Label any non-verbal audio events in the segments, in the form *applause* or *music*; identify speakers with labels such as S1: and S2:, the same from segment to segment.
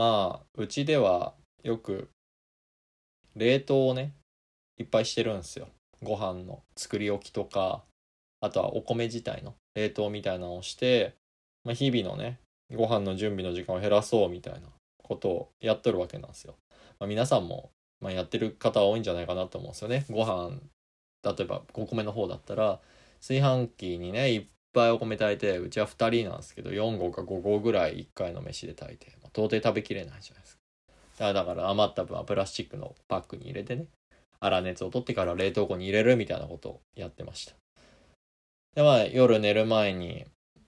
S1: まあうちではよく冷凍をねいっぱいしてるんですよご飯の作り置きとかあとはお米自体の冷凍みたいなのをして、まあ、日々のねご飯の準備の時間を減らそうみたいなことをやっとるわけなんですよ。まあ、皆さんも、まあ、やってる方多いんじゃないかなと思うんですよね。ご飯例えばお米の方だったら炊飯器にねいっぱいお米炊いてうちは2人なんですけど4合か5合ぐらい1回の飯で炊いて、到底食べきれないじゃないですか。だから余った分はプラスチックのパックに入れてね粗熱を取ってから冷凍庫に入れるみたいなことをやってました。でまあ夜寝る前に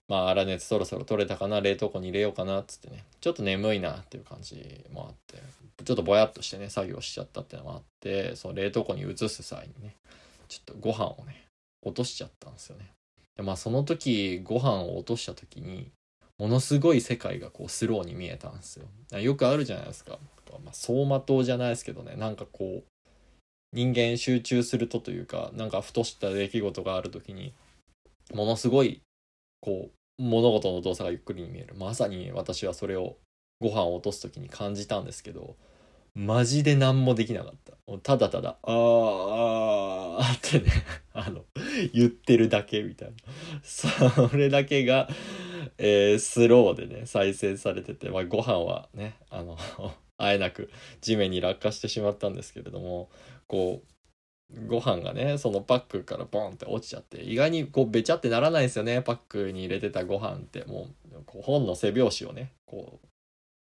S1: まあ粗熱そろそろ取れたかな冷凍庫に入れようかなっつってねちょっと眠いなっていう感じもあってちょっとぼやっとしてね作業しちゃったっていうのもあってその冷凍庫に移す際にねちょっとご飯をね落としちゃったんですよねでまあその時ご飯を落とした時にものすごい世界がこうスローに見えたんですよ。よくあるじゃないですか、まあ、走馬灯じゃないですけどね。なんかこう人間集中するとというかなんかふとした出来事がある時にものすごいこう物事の動作がゆっくりに見える。まさに私はそれをご飯を落とす時に感じたんですけどマジで何もできなかった。ただただ「あーあー」ってねあの言ってるだけみたいな。それだけが、えー、スローでね再生されてて、まあ、ご飯はねあの *laughs* あえなく地面に落下してしまったんですけれどもこうご飯がねそのパックからボンって落ちちゃって意外にこうべちゃってならないですよねパックに入れてたご飯って。もうこう本の背拍子をねこう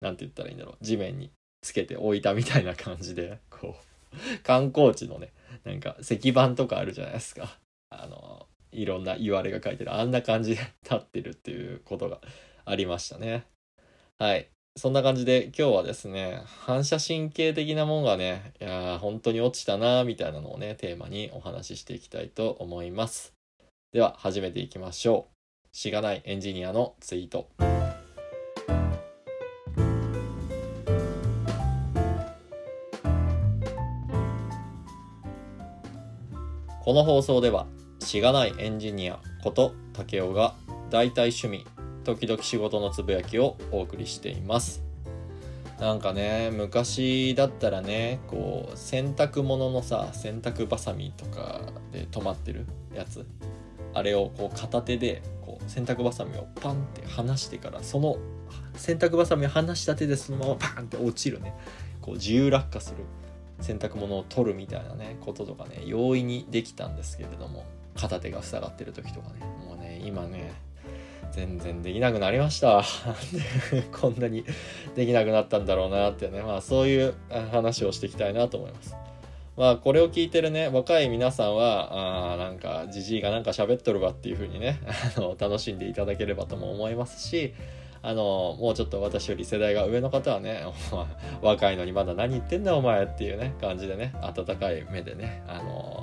S1: 何て言ったらいいんだろう地面につけて置いたみたいな感じでこう観光地のねなんか石板とかあるじゃないですか。あのいろんな言われが書いてるあんな感じで立ってるっていうことがありましたねはいそんな感じで今日はですね、反射神経的なもんがね、いや本当に落ちたなみたいなのをね、テーマにお話ししていきたいと思います。では始めていきましょう。しがないエンジニアのツイート。この放送では、しがないエンジニアこと竹雄が大体趣味時々仕事のつぶやきをお送りしています。なんかね昔だったらねこう洗濯物のさ洗濯ばさみとかで止まってるやつ。あれをこう片手でこう洗濯ばさみをパンって離してからその洗濯ばさみを離した手でそのままパンって落ちるね。こう自由落下する洗濯物を取るみたいなねこととかね容易にできたんですけれども。片手が塞がってる時とかね。もうね今ね全然できなくなりました。*laughs* こんなにできなくなったんだろうなってね。まあそういう話をしていきたいなと思います。まあこれを聞いてるね若い皆さんはあなんかじじいがなんか喋っとるわっていう風にね *laughs* あの楽しんでいただければとも思いますしあのもうちょっと私より世代が上の方はね *laughs* 若いのにまだ何言ってんだお前っていうね感じでね温かい目でねあの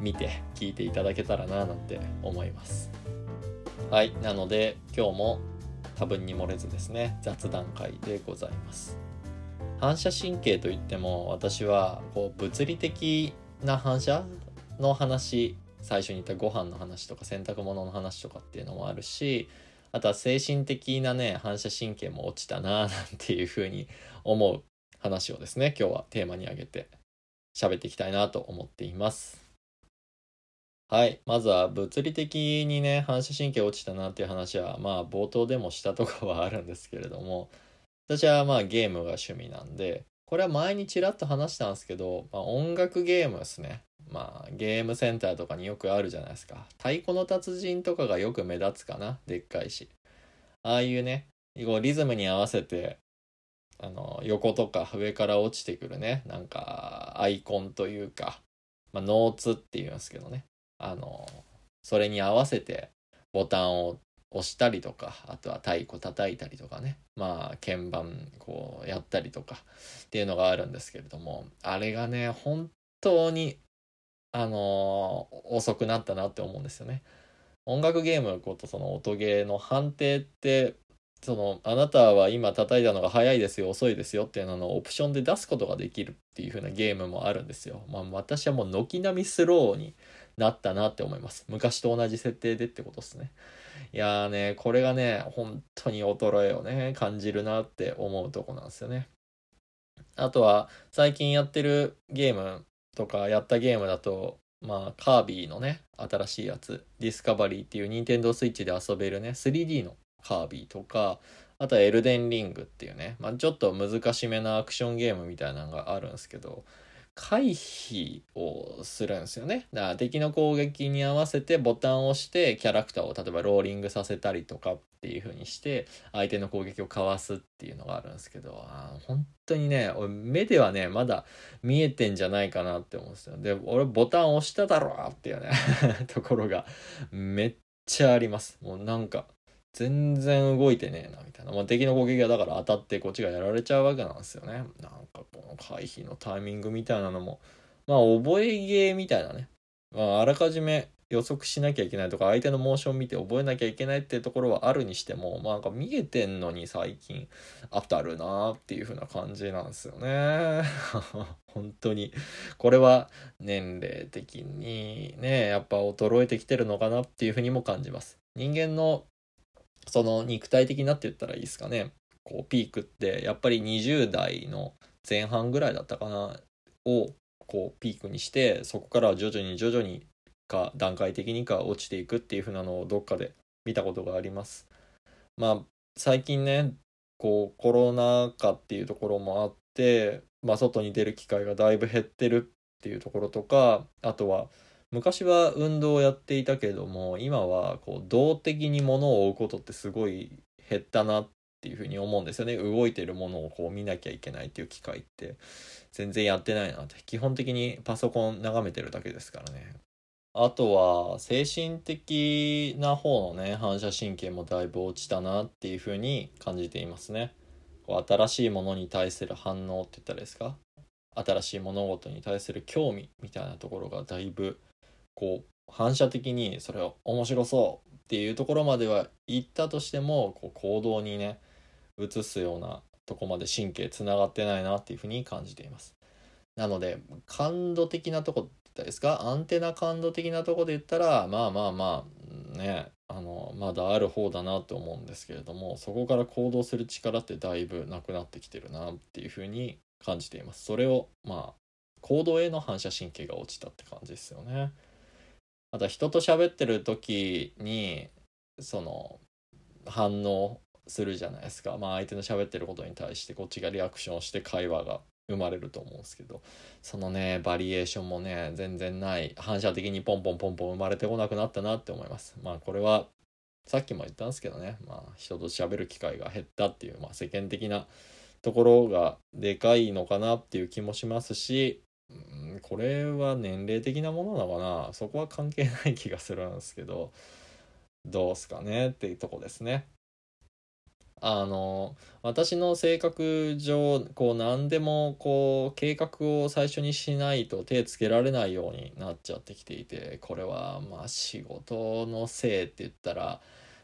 S1: 見て聞いていただけたらななんて思います。はい。なので、今日も多分に漏れずですね、雑談会でございます。反射神経といっても、私は、こう、物理的な反射の話、最初に言ったご飯の話とか洗濯物の話とかっていうのもあるし、あとは精神的なね、反射神経も落ちたな、なんていうふうに思う話をですね、今日はテーマに挙げて喋っていきたいなと思っています。はい。まずは物理的にね、反射神経落ちたなっていう話は、まあ冒頭でもしたとかはあるんですけれども、私はまあゲームが趣味なんで、これは前にちらっと話したんですけど、まあ、音楽ゲームですね。まあゲームセンターとかによくあるじゃないですか。太鼓の達人とかがよく目立つかな。でっかいし。ああいうね、リズムに合わせて、あの、横とか上から落ちてくるね、なんかアイコンというか、まあ、ノーツって言いますけどね。あのそれに合わせてボタンを押したりとかあとは太鼓叩いたりとかねまあ鍵盤こうやったりとかっていうのがあるんですけれどもあれがね本当にあの遅くなったなって思うんですよね。音楽ゲームことその音ゲーの判定ってそのあなたは今叩いたのが早いですよ遅いですよっていうのをオプションで出すことができるっていう風なゲームもあるんですよ。まあ私はもう軒並みスローになったなって思います。昔と同じ設定でってことですね。いやーねこれがね本当に衰えをね感じるなって思うとこなんですよねあとは最近やってるゲームとかやったゲームだとまあカービィのね新しいやつディスカバリーっていう任天堂スイッチで遊べるね 3D のカービィとかあとはエルデンリングっていうね、まあ、ちょっと難しめなアクションゲームみたいなのがあるんですけど回避をするんですよね。だから敵の攻撃に合わせてボタンを押してキャラクターを例えばローリングさせたりとかっていう風にして相手の攻撃をかわすっていうのがあるんですけど本当にね俺目ではねまだ見えてんじゃないかなって思うんですよ。で俺ボタン押しただろっていうね *laughs* ところがめっちゃあります。もうなんか全然動いてねえなみたいな、まあ、敵の攻撃がだから当たってこっちがやられちゃうわけなんですよね。なんかこの回避のタイミングみたいなのも。まあ覚えゲーみたいなね、まあ、あらかじめ予測しなきゃいけないとか相手のモーション見て覚えなきゃいけないっていうところはあるにしてもまあなんか見えてんのに最近当たるなっていう風な感じなんですよね。*laughs* 本当に。これは年齢的にねやっぱ衰えてきてるのかなっていう風にも感じます。人間のその肉体的なって言ったらいいですかねこうピークってやっぱり20代の前半ぐらいだったかなをこうピークにしてそこから徐々に徐々にか段階的にか落ちていくっていう風なのをどっかで見たことがあります。まあ最近ねこうコロナ禍っていうところもあって、まあ、外に出る機会がだいぶ減ってるっていうところとかあとは昔は運動をやっていたけども今はこう動的に物を追うことってすごい減ったなっていうふうに思うんですよね。動いてるものをこう見なきゃいけないっていう機会って全然やってないなって。基本的にパソコン眺めてるだけですからね。あとは精神的な方のね反射神経もだいぶ落ちたなっていうふうに感じていますね。こう新しいものに対する反応って言ったらですか？新しい物事に対する興味みたいなところがだいぶこう反射的にそれを面白そうっていうところまでは行ったとしてもこう行動にね移すようなとこまで神経つながってないなっていうふうに感じています。なので感度的なとこですかアンテナ感度的なとこで言ったらまあまあまあねあのまだある方だなと思うんですけれどもそこから行動する力ってだいぶなくなってきてるなっていうふうに感じています。それをまあ行動への反射神経が落ちたって感じですよね。あと人と喋ってる時にその反応するじゃないですか。まあ相手の喋ってることに対してこっちがリアクションして会話が生まれると思うんですけど。そのねバリエーションもね全然ない。反射的にポンポンポンポン生まれてこなくなったなって思います。まあこれはさっきも言ったんですけどね。まあ人と喋る機会が減ったっていう、まあ、世間的なところがでかいのかなっていう気もしますしうんこれは年齢的なものなのかな？そこは関係ない気がするんですけどどうすかねっていうとこですね。あの私の性格上こう何でもこう計画を最初にしないと手つけられないようになっちゃってきていてこれはまあ仕事のせいって言ったら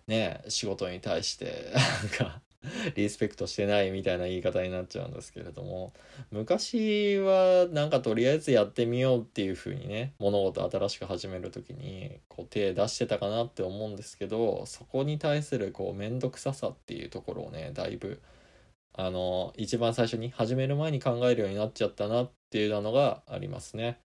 S1: ね仕事に対してなんか *laughs* リスペクトしてないみたいな言い方になっちゃうんですけれども昔はなんかとりあえずやってみようっていう風にね物事新しく始める時にこう手出してたかなって思うんですけどそこに対するこう面倒くささっていうところをねだいぶあの一番最初に始める前に考えるようになっちゃったなっていうのがありますね。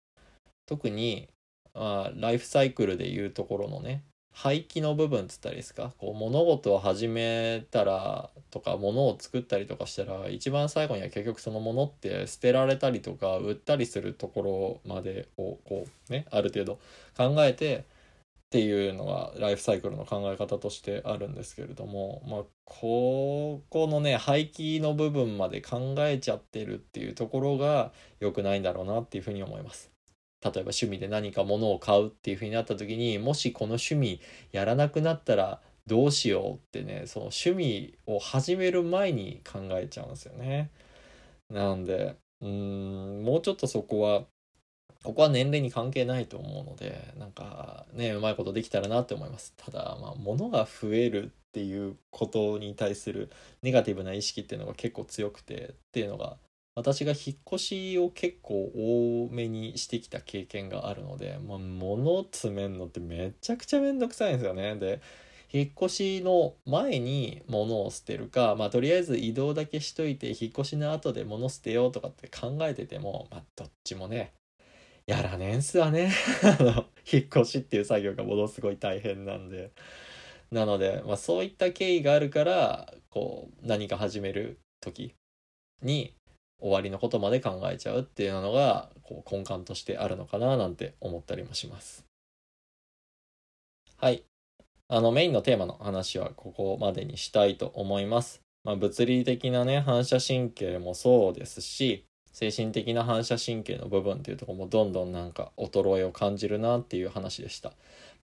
S1: 特にまあライフサイクルでいうところのね廃棄の部分っつったらいいですか？こう物事を始めたらとか物を作ったりとかしたら一番最後には結局そのものって捨てられたりとか売ったりするところまでをこうねある程度考えてっていうのがライフサイクルの考え方としてあるんですけれどもまあここのね廃棄の部分まで考えちゃってるっていうところが良くないんだろうなっていうふうに思います。例えば趣味で何か物を買うっていう風になった時にもしこの趣味やらなくなったらどうしようってねその趣味を始める前に考えちゃうんですよね。なんでうんもうちょっとそこはここは年齢に関係ないと思うのでなんかねうまいことできたらなって思いますただまあ物が増えるっていうことに対するネガティブな意識っていうのが結構強くてっていうのが私が引っ越しを結構多めにしてきた経験があるので、まあ、物詰めんのってめちゃくちゃめんどくさいんですよね。で、引っ越しの前に物を捨てるか、まあ、とりあえず移動だけしといて引っ越しの後で物捨てようとかって考えてても、まあ、どっちもねやらねんすわね *laughs* 引っ越しっていう作業がものすごい大変なんでなので、まあ、そういった経緯があるからこう何か始める時に終わりのことまで考えちゃうっていうのがこう根幹としてあるのかななんて思ったりもします。はい。あのメインのテーマの話はここまでにしたいと思います。まあ、物理的なね反射神経もそうですし精神的な反射神経の部分っていうとこもどんどんなんか衰えを感じるなっていう話でした。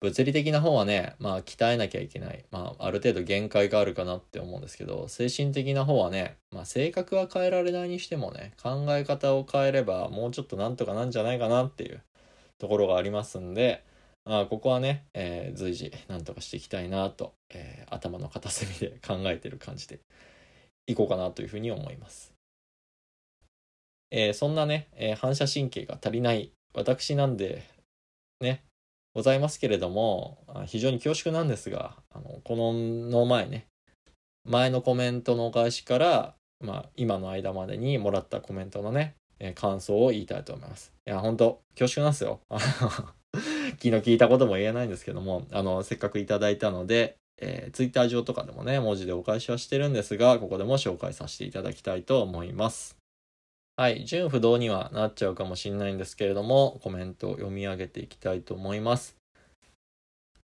S1: 物理的な方はね、まあ鍛えなきゃいけない。まあある程度限界があるかなって思うんですけど、精神的な方はね、まあ性格は変えられないにしてもね、考え方を変えればもうちょっとなんとかなんじゃないかなっていうところがありますんで、まあここはね、えー、随時なんとかしていきたいなと、えー、頭の片隅で考えてる感じでいこうかなというふうに思います。えー、そんなね、え反射神経が足りない私なんで、ね、ございますけれども、非常に恐縮なんですが、あのこのの前ね、前のコメントのお返しから、まあ、今の間までにもらったコメントのね、えー、感想を言いたいと思います。いや、本当恐縮なんですよ。*laughs* 昨日聞いたことも言えないんですけども、あの、せっかくいただいたので、えー、ツイッター上とかでもね、文字でお返しはしてるんですが、ここでも紹介させていただきたいと思います。はい、純不動にはなっちゃうかもしれないんですけれども、コメントを読み上げていきたいと思います。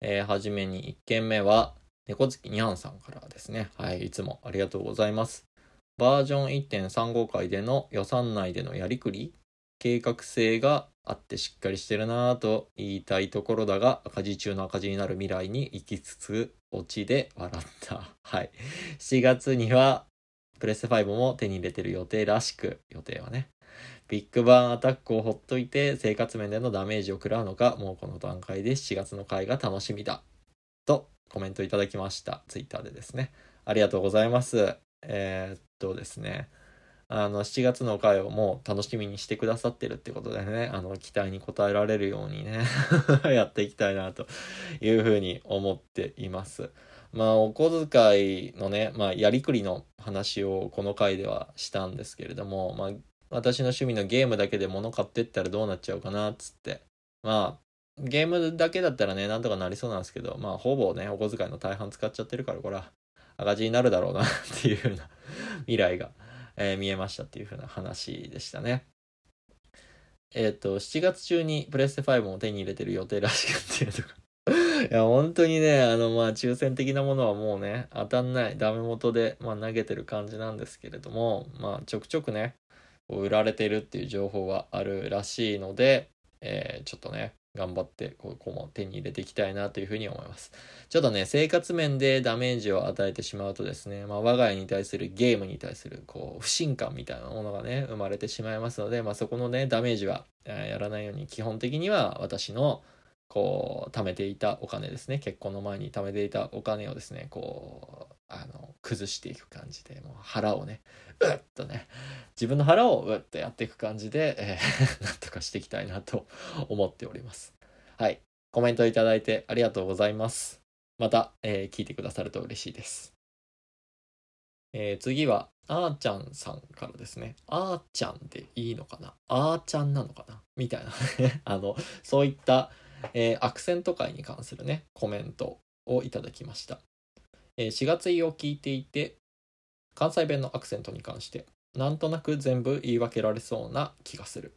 S1: えー、はじめに1件目は、猫好きにゃんさんからですね。はい、いつもありがとうございます。バージョン1.35回での予算内でのやりくり、計画性があってしっかりしてるなぁと言いたいところだが、赤字中の赤字になる未来に行きつつ、オチで笑った。はい。7月にはプレステ5も手に入れてる予定らしく、予定はね。ビッグバンアタックをほっといて生活面でのダメージを食らうのか、もうこの段階で7月の回が楽しみだ。とコメントいただきました。ツイッターでですね。ありがとうございます。えー、っとですね。あの、7月の回をもう楽しみにしてくださってるってことでね、あの、期待に応えられるようにね *laughs* やっていきたいなというふうに思っています。まあ、お小遣いのね、まあ、やりくりの話をこの回ではしたんですけれども、まあ、私の趣味のゲームだけで物買ってったらどうなっちゃうかなっつって。まあ、ゲームだけだったらね、なんとかなりそうなんですけど、まあ、ほぼね、お小遣いの大半使っちゃってるから、これは赤字になるだろうな *laughs* っていう風な未来が、えー、見えましたっていう風な話でしたね。えっ、ー、と、7月中にプレステ5も手に入れてる予定らしくっていうとかいや、本当にね、あの、まあ、抽選的なものはもうね、当たんない、ダメ元で、まあ、投げてる感じなんですけれども、まあ、ちょくちょくね、売られてるっていう情報はあるらしいので、えー、ちょっとね、頑張ってここも手に入れていきたいなというふうに思います。ちょっとね、生活面でダメージを与えてしまうとですね、まあ、我が家に対するゲームに対するこう不信感みたいなものがね、生まれてしまいますので、まあ、そこのね、ダメージは、やらないように基本的には私のこう貯めていたお金ですね。結婚の前に貯めていたお金をですねこうあの崩していく感じでもう腹をねうっとね自分の腹をうっとやっていく感じで、えー、*laughs* なんとかしていきたいなと思っております。はい。コメントいただいてありがとうございます。また、えー、聞いてくださると嬉しいです、えー、次はあーちゃんさんからですね。あーちゃんでいいのかな？あーちゃんなのかな？みたいな。*laughs* あの、そういった、えー、アクセント界に関するね、コメントをいただきました。えー、4月いを聞いていて、関西弁のアクセントに関して、なんとなく全部言い分けられそうな気がする。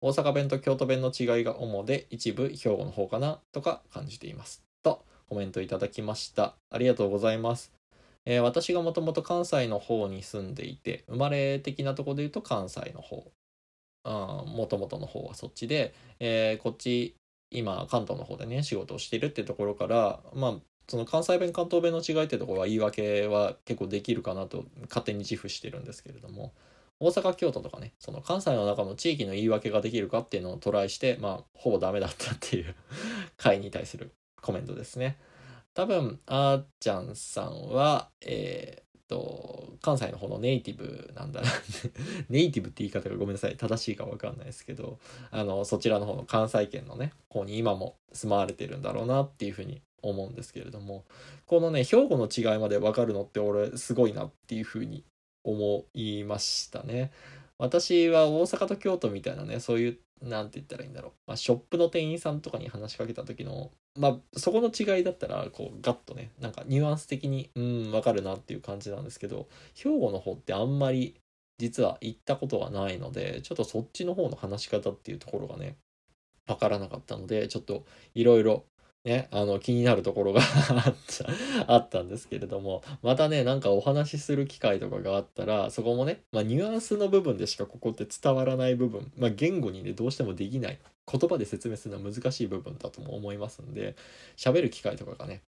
S1: 大阪弁と京都弁の違いが主で、一部兵庫の方かなとか感じています。とコメントいただきました。ありがとうございます。えー、私がもともと関西の方に住んでいて、生まれ的なところで言うと関西の方。もともとの方はそっちで、えー、こっち今関東の方でね仕事をしているってところからまあその関西弁関東弁の違いってところは言い訳は結構できるかなと勝手に自負してるんですけれども大阪京都とかねその関西の中の地域の言い訳ができるかっていうのをトライしてまあほぼダメだったっていう *laughs* 回に対するコメントですね。多分あーちゃんさんはえと、関西の方のネイティブなんだな *laughs* ネイティブって言い方がごめんなさい。正しいかわかんないですけど、あの、そちらの方の関西圏のね、方に今も住まわれてるんだろうなっていうふうに思うんですけれどもこのね兵庫の違いまで分かるのって俺すごいなっていうふうに思いましたね。私は大阪と京都みたいなねそういう何て言ったらいいんだろう、まあ、ショップの店員さんとかに話しかけた時のまあそこの違いだったらこうガッとねなんかニュアンス的にうん分かるなっていう感じなんですけど兵庫の方ってあんまり実は行ったことがないのでちょっとそっちの方の話し方っていうところがね分からなかったのでちょっといろいろね、あの気になるところが *laughs* あったんですけれどもまたねなんかお話しする機会とかがあったらそこもね、まあ、ニュアンスの部分でしかここって伝わらない部分、まあ、言語にねどうしてもできない言葉で説明するのは難しい部分だとも思いますんで喋る機会とかがね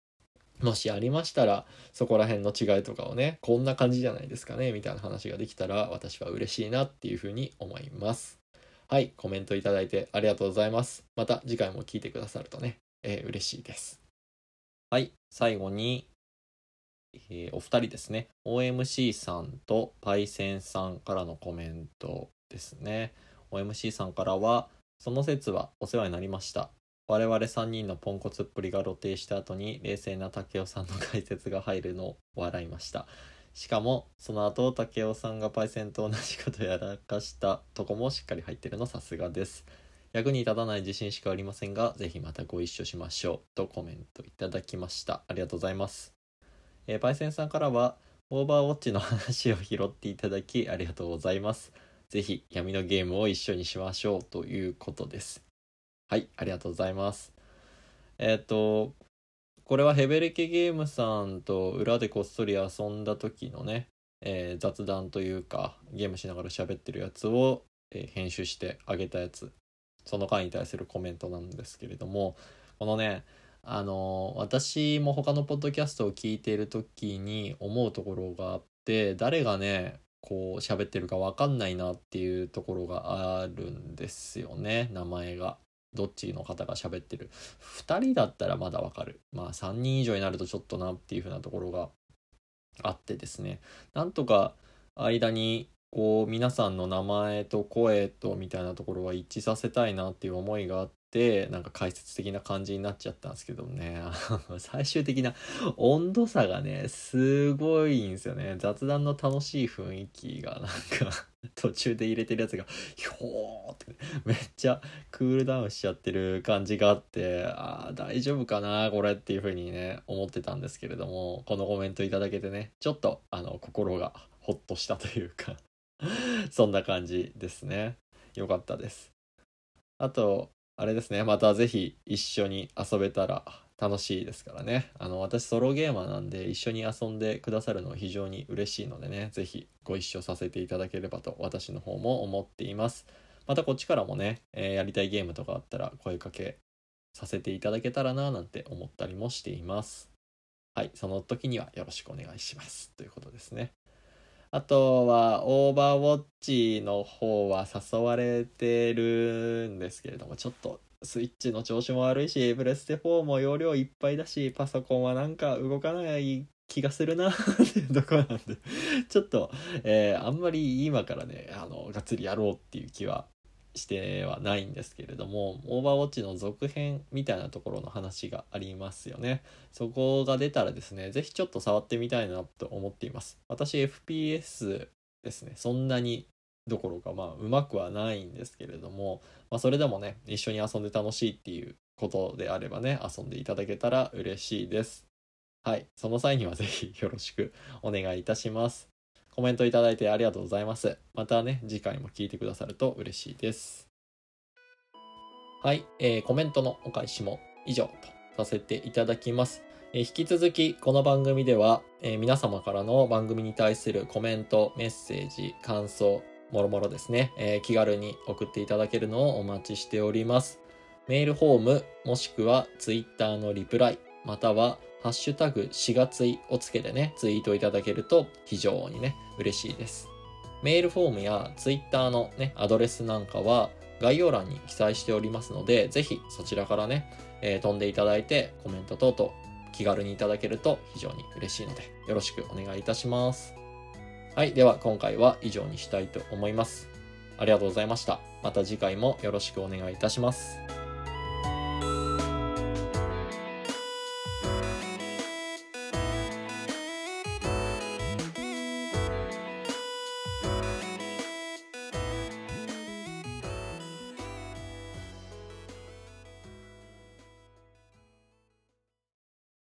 S1: もしありましたらそこら辺の違いとかをねこんな感じじゃないですかねみたいな話ができたら私は嬉しいなっていうふうに思います。はい、コメントいただいてありがとうございます。また次回も聞いてくださるとね、えー、嬉しいです。はい、最後に、えー、お二人ですね、OMC さんとパイセンさんからのコメントですね。OMC さんからは、その説はお世話になりました。我々3人のポンコツっぷりが露呈した後に冷静な竹雄さんの解説が入るのを笑いました。しかもその後竹雄さんがパイセンと同じことやらかしたとこもしっかり入ってるのさすがです。役に立たない自信しかありませんが、ぜひまたご一緒しましょう。とコメントいただきました。ありがとうございます。えー、パイセンさんからは、オーバーウォッチの話を拾っていただきありがとうございます。ぜひ闇のゲームを一緒にしましょうということです。はい、ありがとうございます。えっ、ー、と、これはヘベレケゲームさんと裏でこっそり遊んだ時のね、えー、雑談というかゲームしながら喋ってるやつを、えー、編集してあげたやつその回に対するコメントなんですけれどもこのねあの私も他のポッドキャストを聞いている時に思うところがあって誰がねこう喋ってるか分かんないなっていうところがあるんですよね名前が。どっちの方が喋ってる。2人だったらまだわかる。まあ3人以上になるとちょっとなっていう風なところがあってですね。なんとか間にこう皆さんの名前と声とみたいなところは一致させたいなっていう思いがあってなんか解説的な感じになっちゃったんですけどね。*laughs* 最終的な温度差がねすごいんですよね。雑談の楽しい雰囲気がなんか *laughs* 途中で入れてるやつがひょーってめっちゃクールダウンしちゃってる感じがあってあ大丈夫かなこれっていう風にね思ってたんですけれどもこのコメントいただけてねちょっとあの心がほっとしたというか。*laughs* そんな感じですね。よかったです。あと、あれですね、また是非一緒に遊べたら楽しいですからね。あの、私ソロゲーマーなんで一緒に遊んでくださるの非常に嬉しいのでね、是非ご一緒させていただければと私の方も思っています。またこっちからもね、えー、やりたいゲームとかあったら声かけさせていただけたらななんて思ったりもしています。はい、その時にはよろしくお願いします。ということですね。あとは、オーバーウォッチの方は誘われてるんですけれども、ちょっとスイッチの調子も悪いし、プレステ4も容量いっぱいだし、パソコンはなんか動かない気がするなっていうところなんでちょっと、えー、あんまり今からね、あの、がっつりやろうっていう気はしてはないんですけれどもオーバーウォッチの続編みたいなところの話がありますよね。そこが出たらですね是非ちょっと触ってみたいなと思っています。私 FPS ですね。そんなにどころかまあうまくはないんですけれども、まあ、それでもね一緒に遊んで楽しいっていうことであればね遊んでいただけたら嬉しいです。はい。その際には是非よろしくお願いいたします。コメントいただいてありがとうございます。またね、次回も聞いてくださると嬉しいです。はい、えー、コメントのお返しも以上とさせていただきます。えー、引き続きこの番組では、えー、皆様からの番組に対するコメント、メッセージ、感想、もろもろですね、えー、気軽に送っていただけるのをお待ちしております。メールフォーム、もしくは Twitter のリプライ、またはハッシュタグ4月いをつけてね、ツイートいただけると非常にね、嬉しいです。メールフォームやツイッターのね、アドレスなんかは概要欄に記載しておりますので、ぜひそちらからね、えー、飛んでいただいてコメント等々気軽にいただけると非常に嬉しいので、よろしくお願いいたします。はい、では今回は以上にしたいと思います。ありがとうございました。また次回もよろしくお願いいたします。